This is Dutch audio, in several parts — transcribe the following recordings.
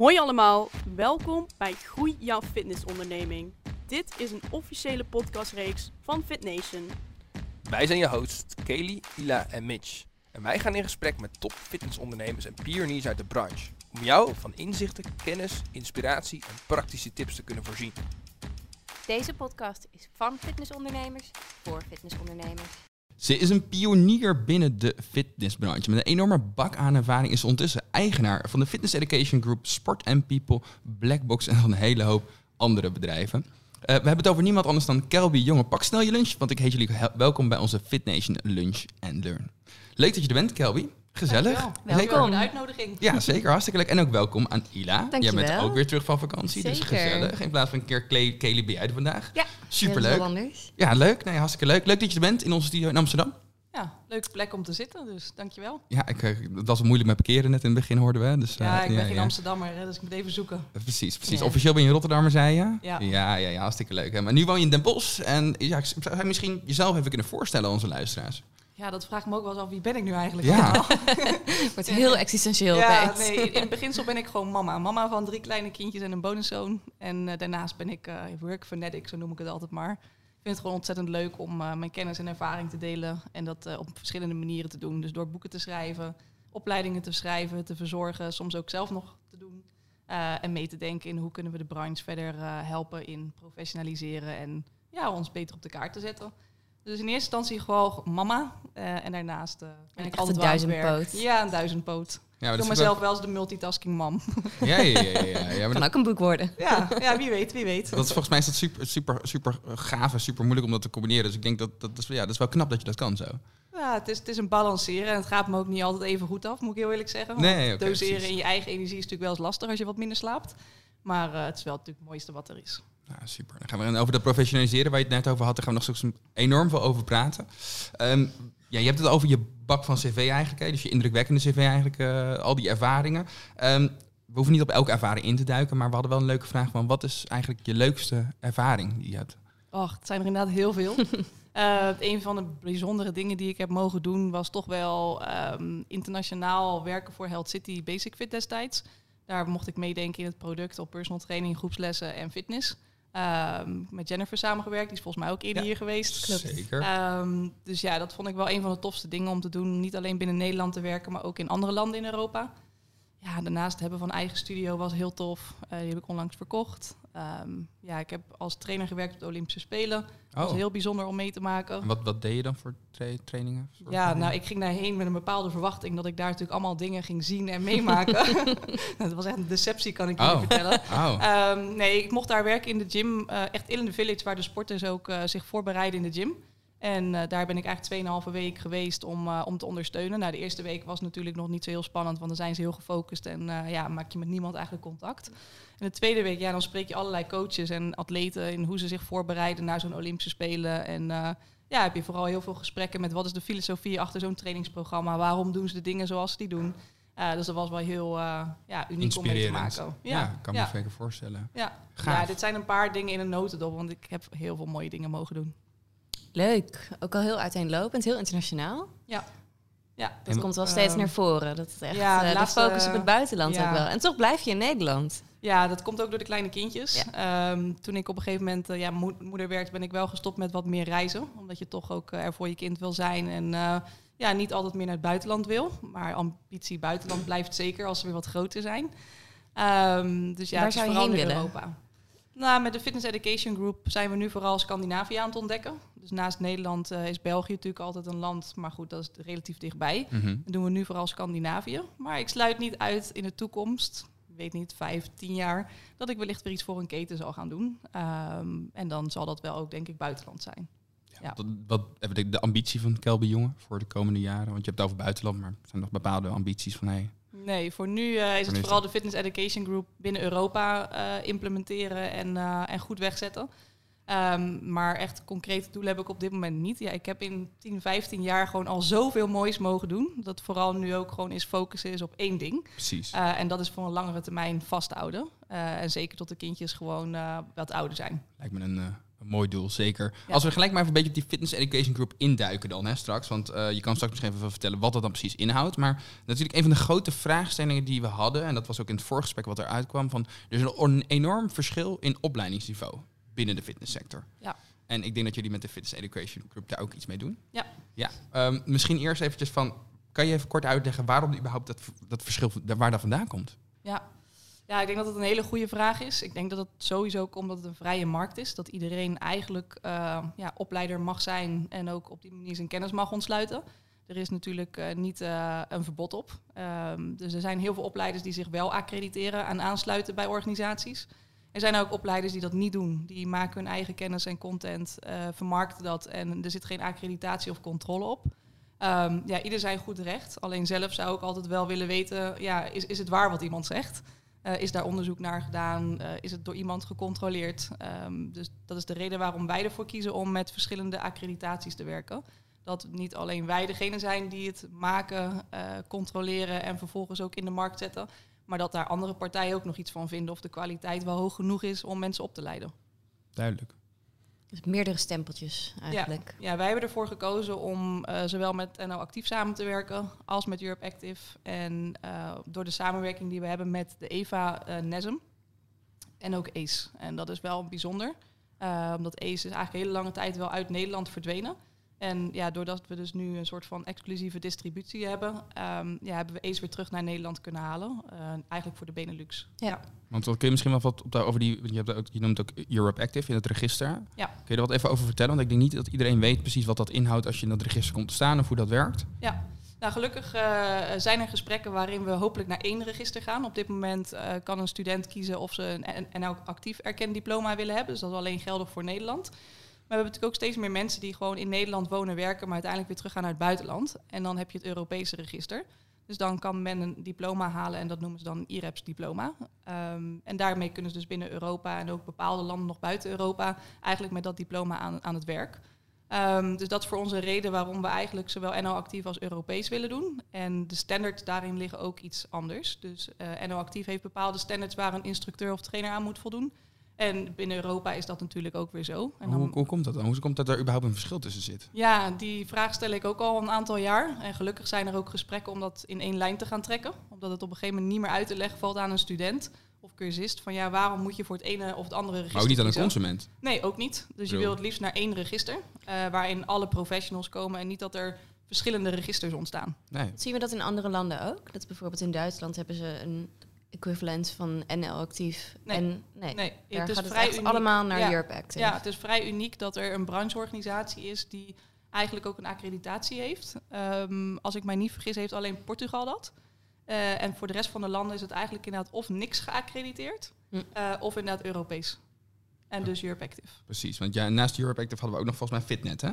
Hoi allemaal, welkom bij Groei jouw fitnessonderneming. Dit is een officiële podcastreeks van FitNation. Wij zijn je hosts, Kelly, Ila en Mitch. En wij gaan in gesprek met top fitnessondernemers en pioniers uit de branche. Om jou van inzichten, kennis, inspiratie en praktische tips te kunnen voorzien. Deze podcast is van fitnessondernemers voor fitnessondernemers. Ze is een pionier binnen de fitnessbranche. Met een enorme bak aan ervaring is ze ondertussen eigenaar van de Fitness Education Group, Sport and People, Blackbox en nog een hele hoop andere bedrijven. Eh, we hebben het over niemand anders dan Kelby Jonge. Pak snel je lunch, want ik heet jullie welkom bij onze FitNation Lunch and Learn. Leuk dat je er bent, Kelby. Gezellig. Welkom. de uitnodiging. Ja, zeker. Hartstikke leuk. En ook welkom aan Ila. Jij bent ook weer terug van vakantie, dus gezellig. In plaats van een keer Kelly ben jij er vandaag. Ja, Superleuk. Ja, leuk. Nee, hartstikke leuk. Leuk dat je er bent in onze studio in Amsterdam. Ja, leuke plek om te zitten, dus dankjewel. Ja, ik, eh, het was moeilijk met parkeren net in het begin, hoorden we. Dus, eh, Ja, ik ben geen ja. Amsterdammer, hè, dus ik moet even zoeken. Precies, precies. Ja. Officieel ben je Rotterdammer, zei je? Ja. Ja, ja, ja, hartstikke leuk. hè. Maar nu woon je in Den Bosch. En ja, zou je misschien jezelf even kunnen voorstellen aan onze luisteraars. Ja, dat vraag ik me ook wel eens af, wie ben ik nu eigenlijk? Ja. Wordt heel existentieel Ja, nee, in het beginsel ben ik gewoon mama. Mama van drie kleine kindjes en een bonuszoon. En eh, daarnaast ben ik eh work fanatic, zo noem ik het altijd maar. Ik vind het gewoon ontzettend leuk om eh, mijn kennis en ervaring te delen. En dat eh, op verschillende manieren te doen. Dus door boeken te schrijven, opleidingen te schrijven, te verzorgen. Soms ook zelf nog te doen. Eh, en mee te denken in hoe kunnen we de branche verder eh, helpen in professionaliseren. En ja, ons beter op de kaart te zetten. Dus in eerste instantie gewoon mama. eh, en daarnaast eh, ben ik Echt altijd een duizendpoot. Ja, een duizendpoot. Ja, Ik is mezelf wel eens de multitasking mam. Ja, ja, ja. ja, ja, Kan dat, ook een boek worden. ja, ja, wie weet, wie weet. dat is volgens mij is dat super, super, super gaaf en super moeilijk om dat te combineren. Dus ik denk dat dat is, ja, dat is wel knap dat je dat kan zo. Ja, het is, het is een balanceren en het gaat me ook niet altijd even goed af, moet ik heel eerlijk zeggen. Want Nee, oké, Doseren precies. in je eigen energie is natuurlijk wel eens lastig als je wat minder slaapt. Maar eh, het is wel natuurlijk het mooiste wat er is. Ja, super. Dan gaan we over dat professionaliseren waar je het net over had. Daar gaan we nog straks enorm veel over praten. Ehm, ja, je hebt het over je bak van cv eigenlijk. Hè? Dus je indrukwekkende cv eigenlijk. eh, al die ervaringen. Ehm, we hoeven niet op elke ervaring in te duiken. Maar we hadden wel een leuke vraag van... Wat is eigenlijk je leukste ervaring die je hebt? Och, het zijn er inderdaad heel veel. Eh, een van de bijzondere dingen die ik heb mogen doen was toch wel ehm, internationaal werken voor Health City Basic Fit destijds. Daar mocht ik meedenken in het product op personal training, groepslessen en fitness. Ehm, met Jennifer samengewerkt, die is volgens mij ook eerder Ja, hier geweest. Zeker. Ehm, dus ja, dat vond ik wel een van de tofste dingen om te doen. Niet alleen binnen Nederland te werken, maar ook in andere landen in Europa. Ja, daarnaast het hebben van eigen studio was heel tof. Eh, die heb ik onlangs verkocht. Ehm, ja, ik heb als trainer gewerkt op de Olympische Spelen. Dat was oh. heel bijzonder om mee te maken. En wat, wat deed je dan voor tra- trainingen? Ja, nou, ik ging daarheen met een bepaalde verwachting dat ik daar natuurlijk allemaal dingen ging zien en meemaken. dat was echt een deceptie, kan ik je Oh. vertellen. Oh. Ehm, nee, ik mocht daar werken in de gym, eh, echt in de village, waar de sporters ook eh, zich voorbereiden in de gym. En eh, daar ben ik eigenlijk 2,5 week geweest om, eh, om te ondersteunen. Nou, de eerste week was natuurlijk nog niet zo heel spannend, want dan zijn ze heel gefocust en eh, ja, maak je met niemand eigenlijk contact. En de tweede week, ja, dan spreek je allerlei coaches en atleten in hoe ze zich voorbereiden naar zo'n Olympische Spelen. En ja, heb je vooral heel veel gesprekken met wat is de filosofie achter zo'n trainingsprogramma, waarom doen ze de dingen zoals ze die doen. Dus dat was wel heel ja, uniek om mee te maken. Ja, ik kan me ja. zeker voorstellen. Ja. Gaaf. ja, dit zijn een paar dingen in een notendop, want ik heb heel veel mooie dingen mogen doen. Leuk. Ook al heel uiteenlopend, heel internationaal. Ja, Dat komt wel steeds Ehm, naar voren. Dat het echt ja, de eh, de focus op het buitenland ja. ook wel. En toch blijf je in Nederland. ja, dat komt ook door de kleine kindjes. Ehm, toen ik op een gegeven moment eh, ja, moe- moeder werd, ben ik wel gestopt met wat meer reizen. Omdat je toch ook eh, er voor je kind wil zijn en ja, niet altijd meer naar het buitenland wil. Maar ambitie buitenland blijft zeker als ze weer wat groter zijn. Ehm, dus ja, Waar het is zou je vooral heen willen? Europa. Nou, met de Fitness Education Group zijn we nu vooral Scandinavië aan het ontdekken. Dus naast Nederland eh, is België natuurlijk altijd een land, maar goed, dat is relatief dichtbij. Mhm. Dat doen we nu vooral Scandinavië. Maar ik sluit niet uit in de toekomst, ik weet niet, vijf, tien jaar, dat ik wellicht weer iets voor een keten zal gaan doen. Ehm, en dan zal dat wel ook, denk ik, buitenland zijn. Ja. Wat, wat even de, de ambitie van Kelby Jonge voor de komende jaren? Want je hebt het over buitenland, maar er zijn nog bepaalde ambities van... Hey, Nee, voor nu eh, is nu het is vooral de Fitness Education Group binnen Europa eh, implementeren en, eh, en goed wegzetten. Ehm, maar echt concrete doelen heb ik op dit moment niet. Ja, ik heb in 10, 15 jaar gewoon al zoveel moois mogen doen. Dat vooral nu ook gewoon is focussen is op één ding. precies. En dat is voor een langere termijn vasthouden. En zeker tot de kindjes gewoon wat ouder zijn. Lijkt me een, Een mooi doel, zeker. Als we gelijk maar even een beetje op die Fitness Education Group induiken dan hè, straks. Want eh, je kan straks misschien even vertellen wat dat dan precies inhoudt. Maar natuurlijk een van de grote vraagstellingen die we hadden... en dat was ook in het voorgesprek wat eruit kwam... van er is een enorm verschil in opleidingsniveau binnen de fitnesssector. Ja. En ik denk dat jullie met de Fitness Education Group daar ook iets mee doen. Ja. ja. Ehm, misschien eerst eventjes van... kan je even kort uitleggen waarom überhaupt dat, dat verschil... waar dat vandaan komt? Ja. Ja, ik denk dat het een hele goede vraag is. Ik denk dat het sowieso komt omdat het een vrije markt is. Dat iedereen eigenlijk eh, ja, opleider mag zijn en ook op die manier zijn kennis mag ontsluiten. Er is natuurlijk eh, niet eh, een verbod op. Ehm, dus er zijn heel veel opleiders die zich wel accrediteren en aansluiten bij organisaties. Er zijn ook opleiders die dat niet doen. Die maken hun eigen kennis en content, vermarkten dat en er zit geen accreditatie of controle op. Ehm, ja, ieder zijn goed recht. Alleen zelf zou ik altijd wel willen weten, ja, is, is het waar wat iemand zegt? Uh, is daar onderzoek naar gedaan? Uh, is het door iemand gecontroleerd? Um, dus dat is de reden waarom wij ervoor kiezen om met verschillende accreditaties te werken. Dat niet alleen wij degene zijn die het maken, uh, controleren en vervolgens ook in de markt zetten. Maar dat daar andere partijen ook nog iets van vinden of de kwaliteit wel hoog genoeg is om mensen op te leiden. Duidelijk. Dus meerdere stempeltjes eigenlijk. Ja, wij hebben ervoor gekozen om uh, zowel met NL Actief samen te werken als met Europe Active. En uh, door de samenwerking die we hebben met de EVA uh, NESM en ook ACE. En dat is wel bijzonder, omdat ACE is eigenlijk hele lange tijd wel uit Nederland verdwenen. En ja, doordat we dus nu een soort van exclusieve distributie hebben, um, ja, hebben we Ace weer terug naar Nederland kunnen halen. Uh, eigenlijk voor de Benelux. Ja. Want dan kun je misschien wel wat op over die, je, hebt ook, je noemt ook Europe Active in het register. Ja. Kun je er wat even over vertellen? Want ik denk niet dat iedereen weet precies wat dat inhoudt als je in dat register komt te staan of hoe dat werkt. Ja. Nou, gelukkig uh, zijn er gesprekken waarin we hopelijk naar één register gaan. Op dit moment uh, kan een student kiezen of ze een NL actief erkend diploma willen hebben. Dus dat is alleen geldig voor Nederland. Maar we hebben natuurlijk ook steeds meer mensen die gewoon in Nederland wonen, werken, maar uiteindelijk weer teruggaan naar het buitenland. En dan heb je het Europese register. Dus dan kan men een diploma halen en dat noemen ze dan een IREPS-diploma. Um, en daarmee kunnen ze dus binnen Europa en ook bepaalde landen nog buiten Europa eigenlijk met dat diploma aan, aan het werk. Um, dus dat is voor ons een reden waarom we eigenlijk zowel NO Actief als Europees willen doen. En de standards daarin liggen ook iets anders. Dus uh, NO Actief heeft bepaalde standards waar een instructeur of trainer aan moet voldoen. En binnen Europa is dat natuurlijk ook weer zo. En dan, hoe, hoe, komt dat dan? Hoe komt dat er überhaupt een verschil tussen zit? Ja, die vraag stel ik ook al een aantal jaar. En gelukkig zijn er ook gesprekken om dat in één lijn te gaan trekken. Omdat het op een gegeven moment niet meer uit te leggen valt aan een student of cursist. Van ja, waarom moet je voor het ene of het andere register Maar ook niet aan een consument? Nee, ook niet. Dus je wil het liefst naar één register. Uh, waarin alle professionals komen en niet dat er verschillende registers ontstaan. Nee. Zien we dat in andere landen ook? Dat bijvoorbeeld in Duitsland hebben ze een equivalent van NL actief. Nee. En nee, Nee, daar het het vrij echt uniek. allemaal naar Ja. Europe Active. Ja, het is vrij uniek dat er een brancheorganisatie is die eigenlijk ook een accreditatie heeft. Ehm, als ik mij niet vergis, heeft alleen Portugal dat. Eh, en voor de rest van de landen is het eigenlijk inderdaad of niks geaccrediteerd, Hm. eh, of inderdaad Europees. En dus Europe Active. Precies, want ja, naast Europe Active hadden we ook nog volgens mij Fitnet, hè?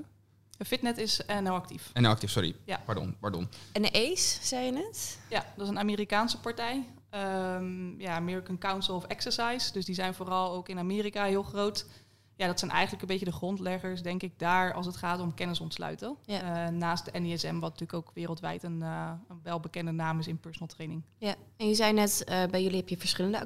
Fitnet is nou actief. En nou Active, sorry. Ja. Pardon, pardon. En de ACE, zei je net? Ja, dat is een Amerikaanse partij. Ehm, ja, American Council of Exercise. Dus die zijn vooral ook in Amerika heel groot. Ja, dat zijn eigenlijk een beetje de grondleggers, denk ik, daar als het gaat om kennis ontsluiten. Ja. Eh, naast de NISM, wat natuurlijk ook wereldwijd een, uh, een welbekende naam is in personal training. Ja. En je zei net, uh, bij jullie heb je verschillende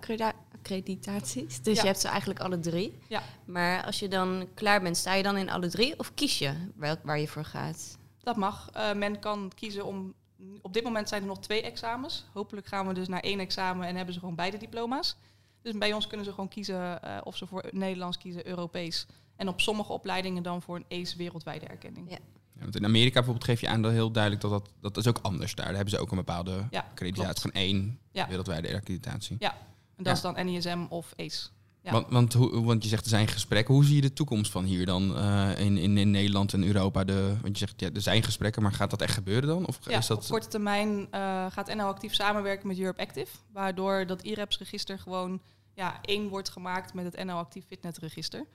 accreditaties. Dus Ja. je hebt ze eigenlijk alle drie. Ja. Maar als je dan klaar bent, sta je dan in alle drie? Of kies je welk, waar je voor gaat? Dat mag. Men kan kiezen om. Op dit moment zijn er nog twee examens. Hopelijk gaan we dus naar één examen en hebben ze gewoon beide diploma's. Dus bij ons kunnen ze gewoon kiezen uh, of ze voor Nederlands kiezen, Europees. En op sommige opleidingen dan voor een ACE wereldwijde erkenning. Ja. Ja, want in Amerika bijvoorbeeld geef je aan dat heel duidelijk dat dat, dat is ook anders daar. Daar hebben ze ook een bepaalde Ja, accreditatie klopt. van één Ja. wereldwijde accreditatie. Ja. En dat Ja. is dan NISM of ACE. Ja. Want, want, want je zegt er zijn gesprekken. Hoe zie je de toekomst van hier dan eh, in, in, in Nederland en Europa? De, want je zegt ja, er zijn gesprekken, maar gaat dat echt gebeuren dan? Of Ja, is dat op korte termijn eh, gaat NL actief samenwerken met Europe Active. Waardoor dat IREPS-register gewoon ja, één wordt gemaakt met het NL actief fitnet-register.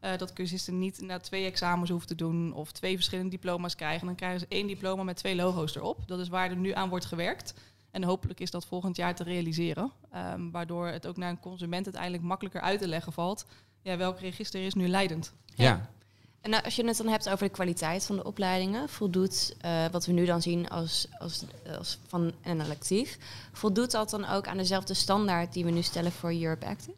Eh, dat cursisten niet na twee examens hoeven te doen of twee verschillende diploma's krijgen. Dan krijgen ze één diploma met twee logo's erop. Dat is waar er nu aan wordt gewerkt. En hopelijk is dat volgend jaar te realiseren. Ehm, waardoor het ook naar een consument uiteindelijk makkelijker uit te leggen valt. Ja, welk register is nu leidend? ja. En nou, als je het dan hebt over de kwaliteit van de opleidingen, voldoet eh, wat we nu dan zien als, als, als van NL Actief, voldoet dat dan ook aan dezelfde standaard die we nu stellen voor Europe Active?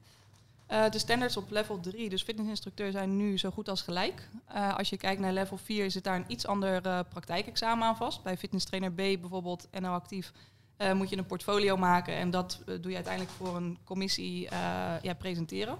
Eh, de standards op level 3, dus fitnessinstructeur, zijn nu zo goed als gelijk. Eh, als je kijkt naar level 4, zit daar een iets ander eh, praktijkexamen aan vast. Bij fitnesstrainer B bijvoorbeeld, NL Actief, eh, moet je een portfolio maken. En dat eh, doe je uiteindelijk voor een commissie eh, ja, presenteren.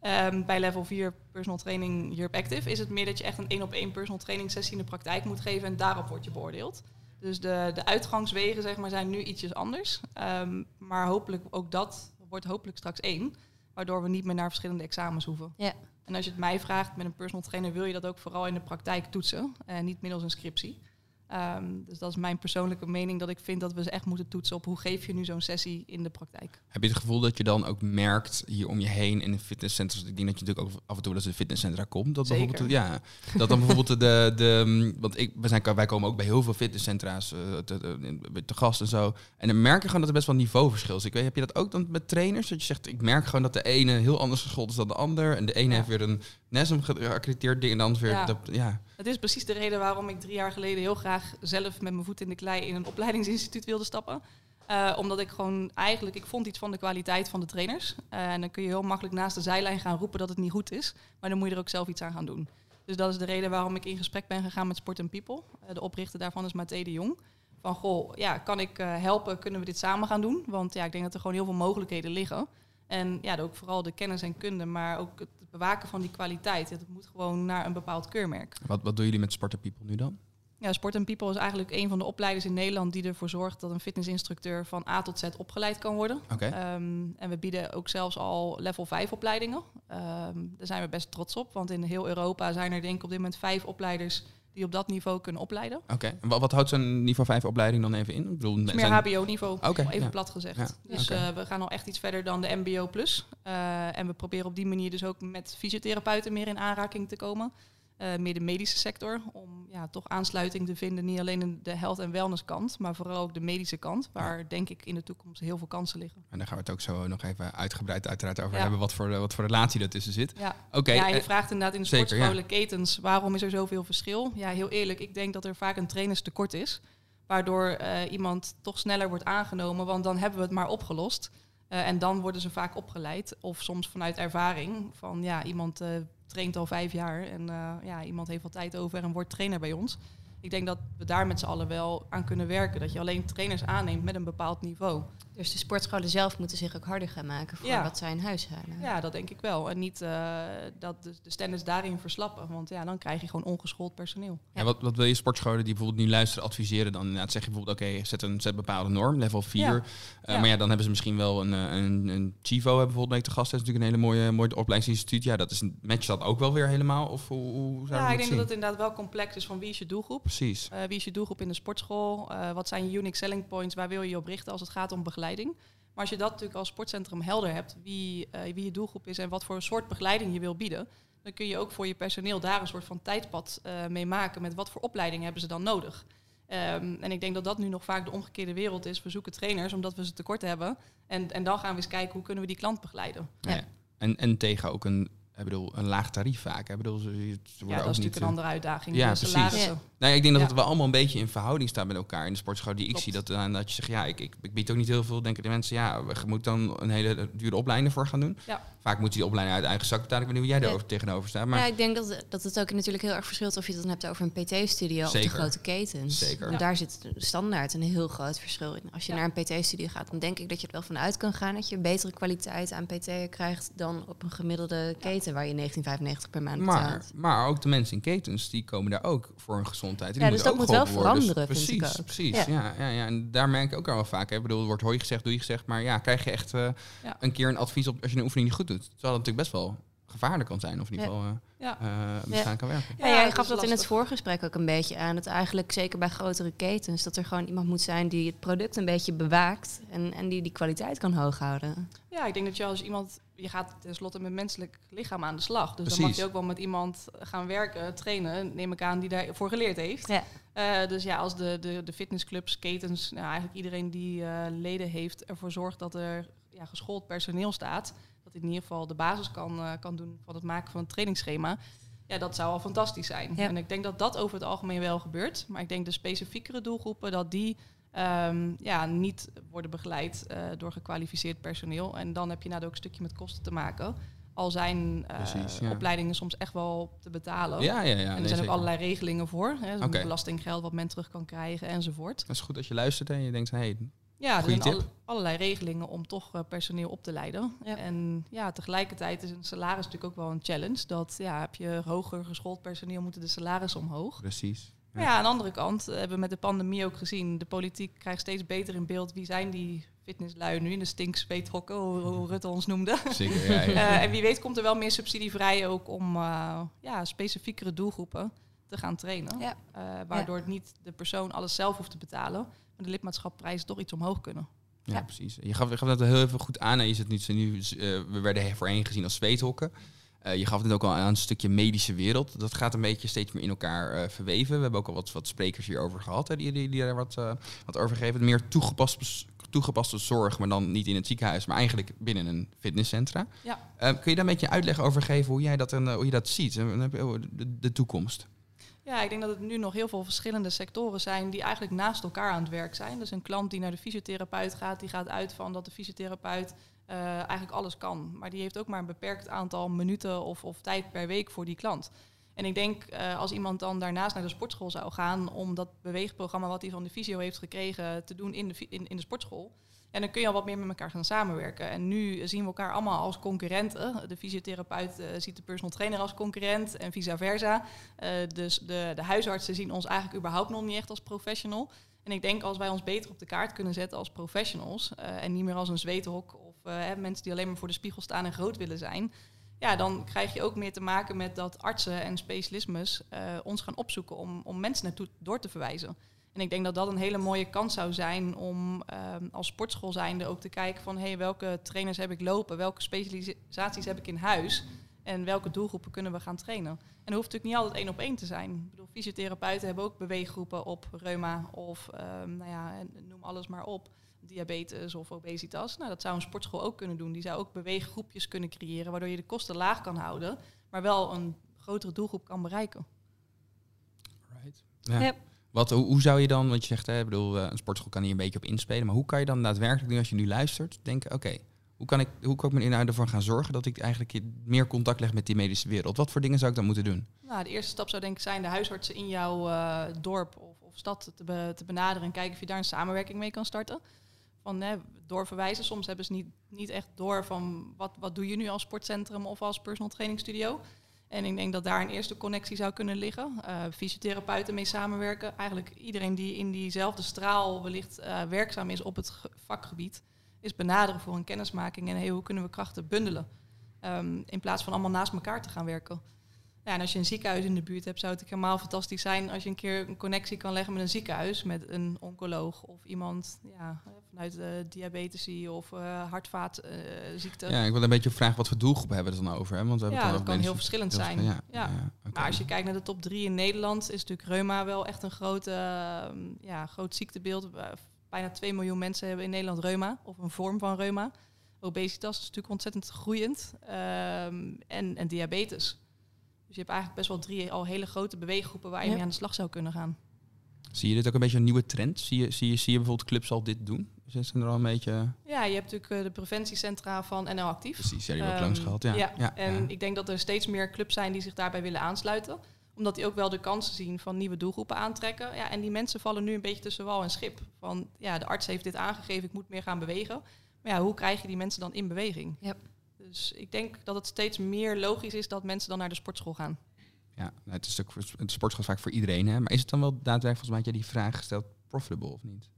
Ehm, bij level 4 personal training Europe Active is het meer dat je echt een één op één personal training sessie in de praktijk moet geven en daarop word je beoordeeld. Dus de, de uitgangswegen zeg maar, zijn nu ietsjes anders. Ehm, maar hopelijk ook dat wordt hopelijk straks één. Waardoor we niet meer naar verschillende examens hoeven. Ja. En als je het mij vraagt met een personal trainer, wil je dat ook vooral in de praktijk toetsen. En niet middels een scriptie. Ehm, dus dat is mijn persoonlijke mening dat ik vind dat we ze echt moeten toetsen op hoe geef je nu zo'n sessie in de praktijk. Heb je het gevoel dat je dan ook merkt hier om je heen in de fitnesscenters, ik denk dat je natuurlijk ook af en toe dat ze de fitnesscentra komt, dat Zeker. bijvoorbeeld, ja, dat dan bijvoorbeeld de, de, want ik, we zijn, wij komen ook bij heel veel fitnesscentra's eh, te, te, te gast en zo, en dan merk je gewoon dat er best wel niveauverschil is. Ik weet, heb je dat ook dan met trainers, dat je zegt, ik merk gewoon dat de ene heel anders geschoold is dan de ander, en de ene Ja. heeft weer een NESM geaccrediteerd ding en ander weer, Ja. dat, ja. Het is precies de reden waarom ik drie jaar geleden heel graag zelf met mijn voet in de klei in een opleidingsinstituut wilde stappen. Eh, omdat ik gewoon eigenlijk, ik vond iets van de kwaliteit van de trainers. Eh, en dan kun je heel makkelijk naast de zijlijn gaan roepen dat het niet goed is. Maar dan moet je er ook zelf iets aan gaan doen. Dus dat is de reden waarom ik in gesprek ben gegaan met Sport People. Eh, de oprichter daarvan is Mathé de Jong. Van goh, ja, kan ik helpen? Kunnen we dit samen gaan doen? Want ja, ik denk dat er gewoon heel veel mogelijkheden liggen. En ja, ook vooral de kennis en kunde, maar ook het bewaken van die kwaliteit. Het moet gewoon naar een bepaald keurmerk. Wat, wat doen jullie met Sparta People nu dan? Ja, Sport and People is eigenlijk een van de opleiders in Nederland die ervoor zorgt dat een fitnessinstructeur van A tot Z opgeleid kan worden. Oké. Ehm, en we bieden ook zelfs al level 5 opleidingen. Ehm, daar zijn we best trots op, want in heel Europa zijn er denk ik op dit moment vijf opleiders die op dat niveau kunnen opleiden. Oké, en wat, wat houdt zo'n niveau 5 opleiding dan even in? Ik bedoel, Het is meer zijn- HBO-niveau, even ja. plat gezegd. Ja, Dus eh, we gaan al echt iets verder dan de MBO+. Plus. Eh, en we proberen op die manier dus ook met fysiotherapeuten meer in aanraking te komen. Eh, meer de medische sector, om ja, toch aansluiting te vinden. Niet alleen in de health- en wellness kant, maar vooral ook de medische kant. Waar denk ik in de toekomst heel veel kansen liggen. En daar gaan we het ook zo nog even uitgebreid uiteraard over Ja. hebben, wat voor, wat voor relatie ertussen zit. Ja, Oké, ja, je eh, vraagt inderdaad in de zeker, sportscholen, ketens, waarom is er zoveel verschil? Ja, heel eerlijk, ik denk dat er vaak een trainerstekort is. Waardoor eh, iemand toch sneller wordt aangenomen, want dan hebben we het maar opgelost. Eh, en dan worden ze vaak opgeleid, of soms vanuit ervaring. Van ja, iemand eh, traint al vijf jaar en eh, ja, iemand heeft al tijd over en wordt trainer bij ons. Ik denk dat we daar met z'n allen wel aan kunnen werken. Dat je alleen trainers aanneemt met een bepaald niveau. Dus de sportscholen zelf moeten zich ook harder gaan maken voor Ja. wat zij in huis halen. Ja, dat denk ik wel. En niet eh, dat de, de standards daarin verslappen. Want ja, dan krijg je gewoon ongeschoold personeel. Ja, wat, wat wil je sportscholen die bijvoorbeeld nu luisteren adviseren? Dan inderdaad zeg je bijvoorbeeld, oké, zet een zet bepaalde norm, level 4. Ja. Eh, Ja. Maar ja, dan hebben ze misschien wel een, eh, een, een Chivo hebben bijvoorbeeld mee te gast. Dat is natuurlijk een hele mooie, mooie opleidingsinstituut. Ja, dat is een match dat ook wel weer helemaal? Of hoe, hoe zou Ja, ik denk zien? dat het inderdaad wel complex is van wie is je doelgroep. Precies. Eh, wie is je doelgroep in de sportschool? Eh, wat zijn je unique selling points? Waar wil je je op richten als het gaat om begeleiding? Maar als je dat natuurlijk als sportcentrum helder hebt, wie, eh, wie je doelgroep is en wat voor soort begeleiding je wil bieden, dan kun je ook voor je personeel daar een soort van tijdpad eh, mee maken met wat voor opleiding hebben ze dan nodig. Ehm, en ik denk dat dat nu nog vaak de omgekeerde wereld is. We zoeken trainers omdat we ze tekort hebben. En, en dan gaan we eens kijken hoe kunnen we die klant begeleiden. Ja. Ja. En, en tegen ook een, ik bedoel, een laag tarief vaak. Ik bedoel, ze, ze worden Ja, ook dat is niet, natuurlijk een eh, andere uitdaging. ja, precies. salarissen. Nou, ik denk dat Ja. het wel allemaal een beetje in verhouding staat met elkaar in de sportschool die ik Klopt. zie. Dat, eh, dat je zegt, ja, ik, ik, ik bied ook niet heel veel. Denken de mensen, ja, we moeten dan een hele dure opleiding voor gaan doen. Ja. Vaak moet die opleiding uit eigen zak betalen. Ik weet niet hoe jij Ja. daar tegenover staat. Maar Ja, ik denk dat, dat het ook natuurlijk heel erg verschilt of je het dan hebt over een PT-studio of de grote ketens. Zeker. Ja. Daar zit standaard een heel groot verschil in. Als je Ja. naar een PT-studio gaat, dan denk ik dat je er wel van uit kan gaan dat je betere kwaliteit aan PT krijgt dan op een gemiddelde keten waar je 1995 per maand Maar, betaalt. maar ook de mensen in ketens, die komen daar ook voor hun gezondheid. Die Ja, dus dat ook moet wel worden. veranderen, precies, ik. Precies, Ja. ja. Ja, ja, En daar merk ik ook wel vaak. Hè. Ik bedoel, er wordt hooi gezegd, doe je gezegd. Maar ja, krijg je echt eh, Ja. een keer een advies op als je een oefening niet goed doet. Terwijl dat natuurlijk best wel gevaarlijk kan zijn. Of in ieder Ja. geval eh eh, misgaan kan werken. Ja, Ja, jij gaf dat in het voorgesprek ook een beetje aan. Dat eigenlijk zeker bij grotere ketens, dat er gewoon iemand moet zijn die het product een beetje bewaakt en, en die die kwaliteit kan hoog houden. Ja, ik denk dat je als iemand, je gaat tenslotte met menselijk lichaam aan de slag. Dus dan Precies. mag je ook wel met iemand gaan werken, trainen, neem ik aan, die daarvoor geleerd heeft. Ja. Eh, dus ja, als de, de, de fitnessclubs, ketens, nou, eigenlijk iedereen die eh, leden heeft, ervoor zorgt dat er ja, geschoold personeel staat. Dat in ieder geval de basis kan, eh, kan doen van het maken van een trainingsschema. Ja, dat zou al fantastisch zijn. Ja. En ik denk dat dat over het algemeen wel gebeurt. Maar ik denk de specifiekere doelgroepen, dat die ehm, ja, niet worden begeleid eh, door gekwalificeerd personeel. En dan heb je nou ook een stukje met kosten te maken. Al zijn eh, Precies, ja. opleidingen soms echt wel te betalen. Ja, ja, ja. en er nee, zijn ook allerlei regelingen voor. Hè, Oké. belastinggeld wat men terug kan krijgen enzovoort. Dat is goed als je luistert en je denkt, hé, hey, Ja, er Goeie zijn tip. alle- allerlei regelingen om toch eh, personeel op te leiden. Ja. En ja, tegelijkertijd is een salaris natuurlijk ook wel een challenge. Dat ja, heb je hoger geschoold personeel, moeten de salarissen omhoog. precies. Maar ja, aan de andere kant eh, hebben we met de pandemie ook gezien... de politiek krijgt steeds beter in beeld wie zijn die fitnesslui nu in de stinkspeethokken, hoe, hoe Rutte ons noemde. Zeker, ja, ja. Eh, en wie weet komt er wel meer subsidie vrij ook om eh, ja, specifiekere doelgroepen te gaan trainen. Ja. Eh, waardoor niet de persoon alles zelf hoeft te betalen, de lidmaatschapprijzen toch iets omhoog kunnen. Ja, Ja. precies. Je gaf, je gaf dat heel even goed aan. En je zit niet, nu, eh, we werden voorheen gezien als zweethokken. Eh, je gaf het ook al aan een stukje medische wereld. Dat gaat een beetje steeds meer in elkaar eh, verweven. We hebben ook al wat, wat sprekers hierover gehad, hè, die, die, die daar wat, eh, wat over geven. Meer toegepaste, toegepaste zorg, maar dan niet in het ziekenhuis, maar eigenlijk binnen een fitnesscentra. Ja. Kun je daar een beetje uitleg over geven hoe jij dat, en, hoe je dat ziet? En dan heb je, de, de toekomst. Ja, ik denk dat het nu nog heel veel verschillende sectoren zijn die eigenlijk naast elkaar aan het werk zijn. Dus een klant die naar de fysiotherapeut gaat, die gaat uit van dat de fysiotherapeut eh, eigenlijk alles kan. Maar die heeft ook maar een beperkt aantal minuten of, of tijd per week voor die klant. En ik denk eh, als iemand dan daarnaast naar de sportschool zou gaan om dat beweegprogramma wat hij van de fysio heeft gekregen te doen in in, in de sportschool. En dan kun je al wat meer met elkaar gaan samenwerken. En nu zien we elkaar allemaal als concurrenten. De fysiotherapeut eh, ziet de personal trainer als concurrent en vice versa. Eh, dus de, de huisartsen zien ons eigenlijk überhaupt nog niet echt als professional. En ik denk als wij ons beter op de kaart kunnen zetten als professionals eh, en niet meer als een zweethok of mensen die alleen maar voor de spiegel staan en groot willen zijn, ja, dan krijg je ook meer te maken met dat artsen en specialismes ons gaan opzoeken om, om mensen naartoe door te verwijzen. En ik denk dat dat een hele mooie kans zou zijn om ehm, als sportschool zijnde ook te kijken van hey, welke trainers heb ik lopen, welke specialisaties heb ik in huis en welke doelgroepen kunnen we gaan trainen. En dat hoeft natuurlijk niet altijd één op één te zijn. Ik bedoel, fysiotherapeuten hebben ook beweeggroepen op reuma of ehm, nou ja, noem alles maar op. Diabetes of obesitas. Nou, dat zou een sportschool ook kunnen doen. Die zou ook beweeggroepjes kunnen creëren, waardoor je de kosten laag kan houden, maar wel een grotere doelgroep kan bereiken. Right. Ja. Ja. Wat, hoe, zou je dan, want je zegt, hè, bedoel, eh, een sportschool kan hier een beetje op inspelen, maar hoe kan je dan daadwerkelijk nu als je nu luistert, denken, oké, hoe kan ik, hoe kan ik me nou ervoor gaan zorgen dat ik eigenlijk meer contact leg met die medische wereld? Wat voor dingen zou ik dan moeten doen? Nou, de eerste stap zou denk ik zijn de huisartsen in jouw eh, dorp of, of stad te, te benaderen en kijken of je daar een samenwerking mee kan starten. Van hè, doorverwijzen. Soms hebben ze niet, niet echt door van wat, wat doe je nu als sportcentrum of als personal training studio. En ik denk dat daar een eerste connectie zou kunnen liggen. Eh, fysiotherapeuten mee samenwerken. Eigenlijk iedereen die in diezelfde straal wellicht eh, werkzaam is op het ge- vakgebied, is benaderen voor een kennismaking en hey, hoe kunnen we krachten bundelen. Ehm, in plaats van allemaal naast elkaar te gaan werken. Ja, en als je een ziekenhuis in de buurt hebt, zou het helemaal fantastisch zijn als je een keer een connectie kan leggen met een ziekenhuis, met een oncoloog of iemand ja, vanuit de diabetes of eh hartvaatziekte. Ja, ik wil een beetje vragen wat voor doelgroepen hebben we het dan over? Hè? Want we Ja, het dat kan heel verschillend zijn. Ja, ja, oké. Maar als je kijkt naar de top drie in Nederland, is natuurlijk reuma wel echt een grote, ehm, ja, groot ziektebeeld. Eh, Bijna 2 miljoen mensen hebben in Nederland reuma, of een vorm van reuma. Obesitas is natuurlijk ontzettend groeiend. ehm, en, en diabetes. Dus je hebt eigenlijk best wel drie al hele grote beweeggroepen waar je Ja. mee aan de slag zou kunnen gaan. Zie je dit ook een beetje een nieuwe trend? Zie je, zie je, zie je bijvoorbeeld clubs al dit doen? Zijn er al een beetje... Ja, je hebt natuurlijk eh, de preventiecentra van NL Actief. Precies, ja, die hebben we ook Ehm, langs gehad. Ja, ja, ja, en ja. ik denk dat er steeds meer clubs zijn die zich daarbij willen aansluiten. Omdat die ook wel de kansen zien van nieuwe doelgroepen aantrekken. Ja, en die mensen vallen nu een beetje tussen wal en schip. Van ja, de arts heeft dit aangegeven, ik moet meer gaan bewegen. Maar ja, hoe krijg je die mensen dan in beweging? Ja. Dus ik denk dat het steeds meer logisch is dat mensen dan naar de sportschool gaan. Ja, nou, het is ook het sportschool vaak voor iedereen. Hè? Maar is het dan wel daadwerkelijk, volgens mij had jij die vraag gesteld, profitable of niet?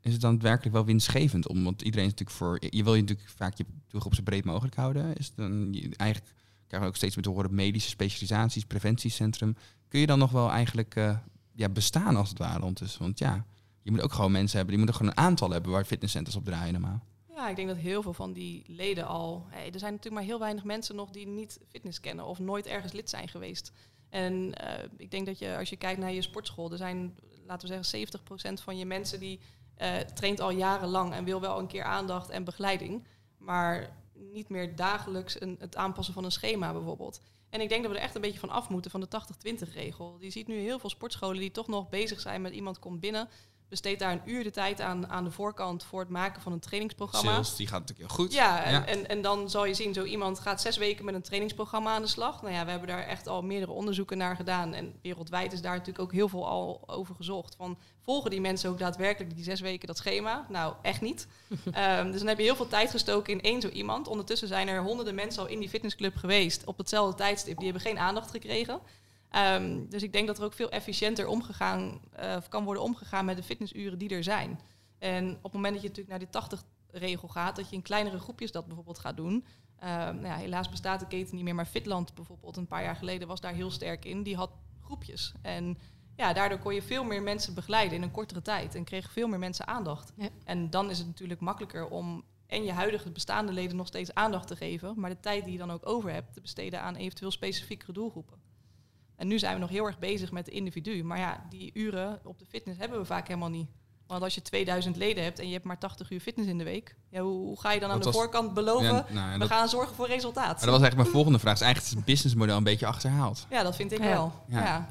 Is het dan daadwerkelijk wel winstgevend? Om, want iedereen is natuurlijk voor, je wil je natuurlijk vaak je doelgroep zo breed mogelijk houden. Is dan, je- eigenlijk krijgen we ook steeds meer te horen medische specialisaties, preventiecentrum. Kun je dan nog wel eigenlijk eh, ja, bestaan als het ware ondertussen? Want ja, je moet ook gewoon mensen hebben, die moeten gewoon een aantal hebben waar fitnesscenters op draaien normaal. Ik denk dat heel veel van die leden al. Er zijn natuurlijk maar heel weinig mensen nog die niet fitness kennen of nooit ergens lid zijn geweest. En eh, ik denk dat je, als je kijkt naar je sportschool, er zijn, laten we zeggen, 70% van je mensen die eh, traint al jarenlang en wil wel een keer aandacht en begeleiding, maar niet meer dagelijks een, het aanpassen van een schema bijvoorbeeld. En ik denk dat we er echt een beetje van af moeten van de 80-20 regel. Je ziet nu heel veel sportscholen die toch nog bezig zijn met iemand komt binnen, besteedt daar een uur de tijd aan, aan de voorkant voor het maken van een trainingsprogramma. Sales, die gaat natuurlijk heel goed. Ja, en, En, en dan zal je zien, zo iemand gaat zes weken met een trainingsprogramma aan de slag. Nou ja, we hebben daar echt al meerdere onderzoeken naar gedaan. En wereldwijd is daar natuurlijk ook heel veel al over gezocht. Van, volgen die mensen ook daadwerkelijk die zes weken dat schema? Nou, echt niet. Ehm, dus dan heb je heel veel tijd gestoken in één zo iemand. Ondertussen zijn er honderden mensen al in die fitnessclub geweest op hetzelfde tijdstip. Die hebben geen aandacht gekregen. Ehm, dus ik denk dat er ook veel efficiënter omgegaan, uh, kan worden omgegaan met de fitnessuren die er zijn. En op het moment dat je natuurlijk naar die 80 regel gaat, dat je in kleinere groepjes dat bijvoorbeeld gaat doen. Um, nou ja, helaas bestaat de keten niet meer, maar Fitland bijvoorbeeld een paar jaar geleden was daar heel sterk in. Die had groepjes. En ja, daardoor kon je veel meer mensen begeleiden in een kortere tijd en kregen veel meer mensen aandacht. Ja. En dan is het natuurlijk makkelijker om en je huidige bestaande leden nog steeds aandacht te geven, maar de tijd die je dan ook over hebt te besteden aan eventueel specifiekere doelgroepen. En nu zijn we nog heel erg bezig met de individu. Maar ja, die uren op de fitness hebben we vaak helemaal niet. Want als je 2000 leden hebt en je hebt maar 80 uur fitness in de week, ja, hoe, hoe ga je dan aan de voorkant beloven? Nou we gaan zorgen voor resultaat. Maar dat was eigenlijk mijn volgende vraag. Is eigenlijk het businessmodel een beetje achterhaald? Ja, dat vind ik wel. Ja.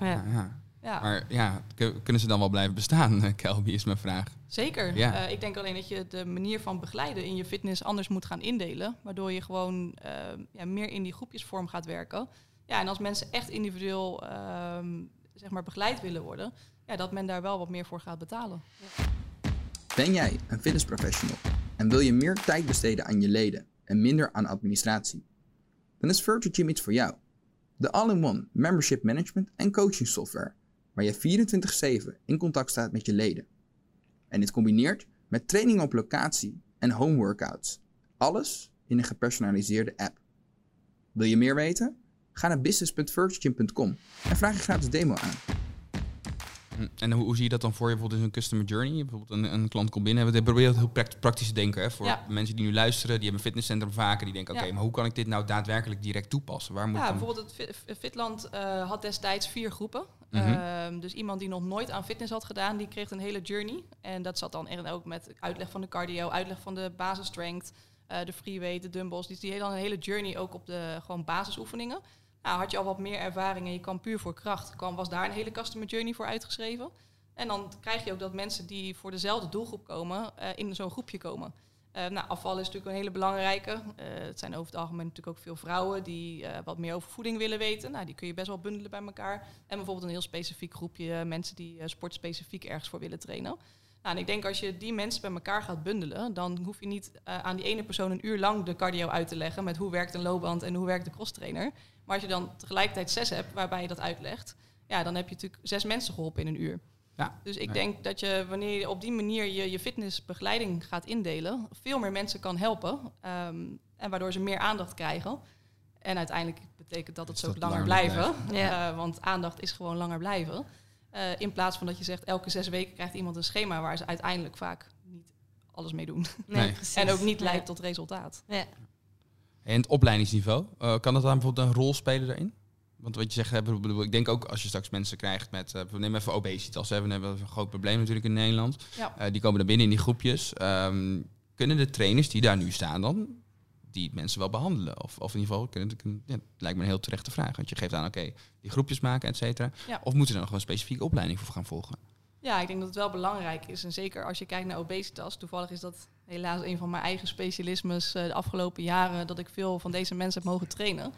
Ja. Maar ja, kunnen ze dan wel blijven bestaan, Kelby, is mijn vraag. Zeker. Uh, ik denk alleen dat je de manier van begeleiden in je fitness anders moet gaan indelen. Waardoor je gewoon uh, ja, meer in die groepjesvorm gaat werken. Ja, en als mensen echt individueel ehm, zeg maar begeleid willen worden, ja, dat men daar wel wat meer voor gaat betalen. Ben jij een fitnessprofessional en wil je meer tijd besteden aan je leden en minder aan administratie? Dan is Virtual Gym iets voor jou. De all-in-one membership management en coaching software, waar je 24/7 in contact staat met je leden. En dit combineert met training op locatie en home workouts. Alles in een gepersonaliseerde app. Wil je meer weten? Ga naar business.virgin.com en vraag je gratis demo aan. Hm, en hoe, hoe, zie je dat dan voor je bijvoorbeeld in een customer journey? Bijvoorbeeld een, een klant komt binnen. We proberen het heel praktisch te denken. Hè, voor mensen die nu luisteren, die hebben een fitnesscentrum vaker. Die denken, oké, maar hoe kan ik dit nou daadwerkelijk direct toepassen? Waar moet ja, bijvoorbeeld het Fitland uh, had destijds vier groepen. Mhm. Ehm, dus iemand die nog nooit aan fitness had gedaan, die kreeg een hele journey. En dat zat dan ook met uitleg van de cardio, uitleg van de basisstrength, uh, de freeweight, de dumbbells. Dus die hele, een hele journey ook op de gewoon basisoefeningen. Nou, had je al wat meer ervaring en je kwam puur voor kracht, kwam, was daar een hele customer journey voor uitgeschreven. En dan krijg je ook dat mensen die voor dezelfde doelgroep komen, uh, in zo'n groepje komen. Uh, nou, afval is natuurlijk een hele belangrijke. Uh, het zijn over het algemeen natuurlijk ook veel vrouwen die wat meer over voeding willen weten. Nou, die kun je best wel bundelen bij elkaar. En bijvoorbeeld een heel specifiek groepje mensen die sportspecifiek ergens voor willen trainen. Nou, en ik denk als je die mensen bij elkaar gaat bundelen, dan hoef je niet aan die ene persoon een uur lang de cardio uit te leggen met hoe werkt een loopband en hoe werkt de cross trainer. Maar als je dan tegelijkertijd zes hebt waarbij je dat uitlegt, ja, dan heb je natuurlijk zes mensen geholpen in een uur. Ja, dus ik denk dat je wanneer je op die manier je, je fitnessbegeleiding gaat indelen, veel meer mensen kan helpen. Ehm, en waardoor ze meer aandacht krijgen. En uiteindelijk betekent dat het zo langer, blijven. Ja. Uh, want aandacht is gewoon langer blijven. Uh, in plaats van dat je zegt, elke zes weken krijgt iemand een schema waar ze uiteindelijk vaak niet alles mee doen. Nee, en ook niet leidt tot resultaat. Ja. En het opleidingsniveau, uh, kan dat dan bijvoorbeeld een rol spelen daarin? Want wat je zegt, ik denk ook als je straks mensen krijgt met, uh, we nemen even obesitas, hè, we hebben een groot probleem natuurlijk in Nederland. Ja. Uh, die komen er binnen in die groepjes. Um, kunnen de trainers die daar nu staan dan, die mensen wel behandelen? Of, of in ieder geval, kunnen, ja, lijkt me een heel terechte vraag. Want je geeft aan, oké, die groepjes maken, et cetera. Ja. Of moeten er nog een specifieke opleiding voor gaan volgen? Ja, ik denk dat het wel belangrijk is. En zeker als je kijkt naar obesitas, toevallig is dat helaas een van mijn eigen specialismes uh, de afgelopen jaren, dat ik veel van deze mensen heb mogen trainen,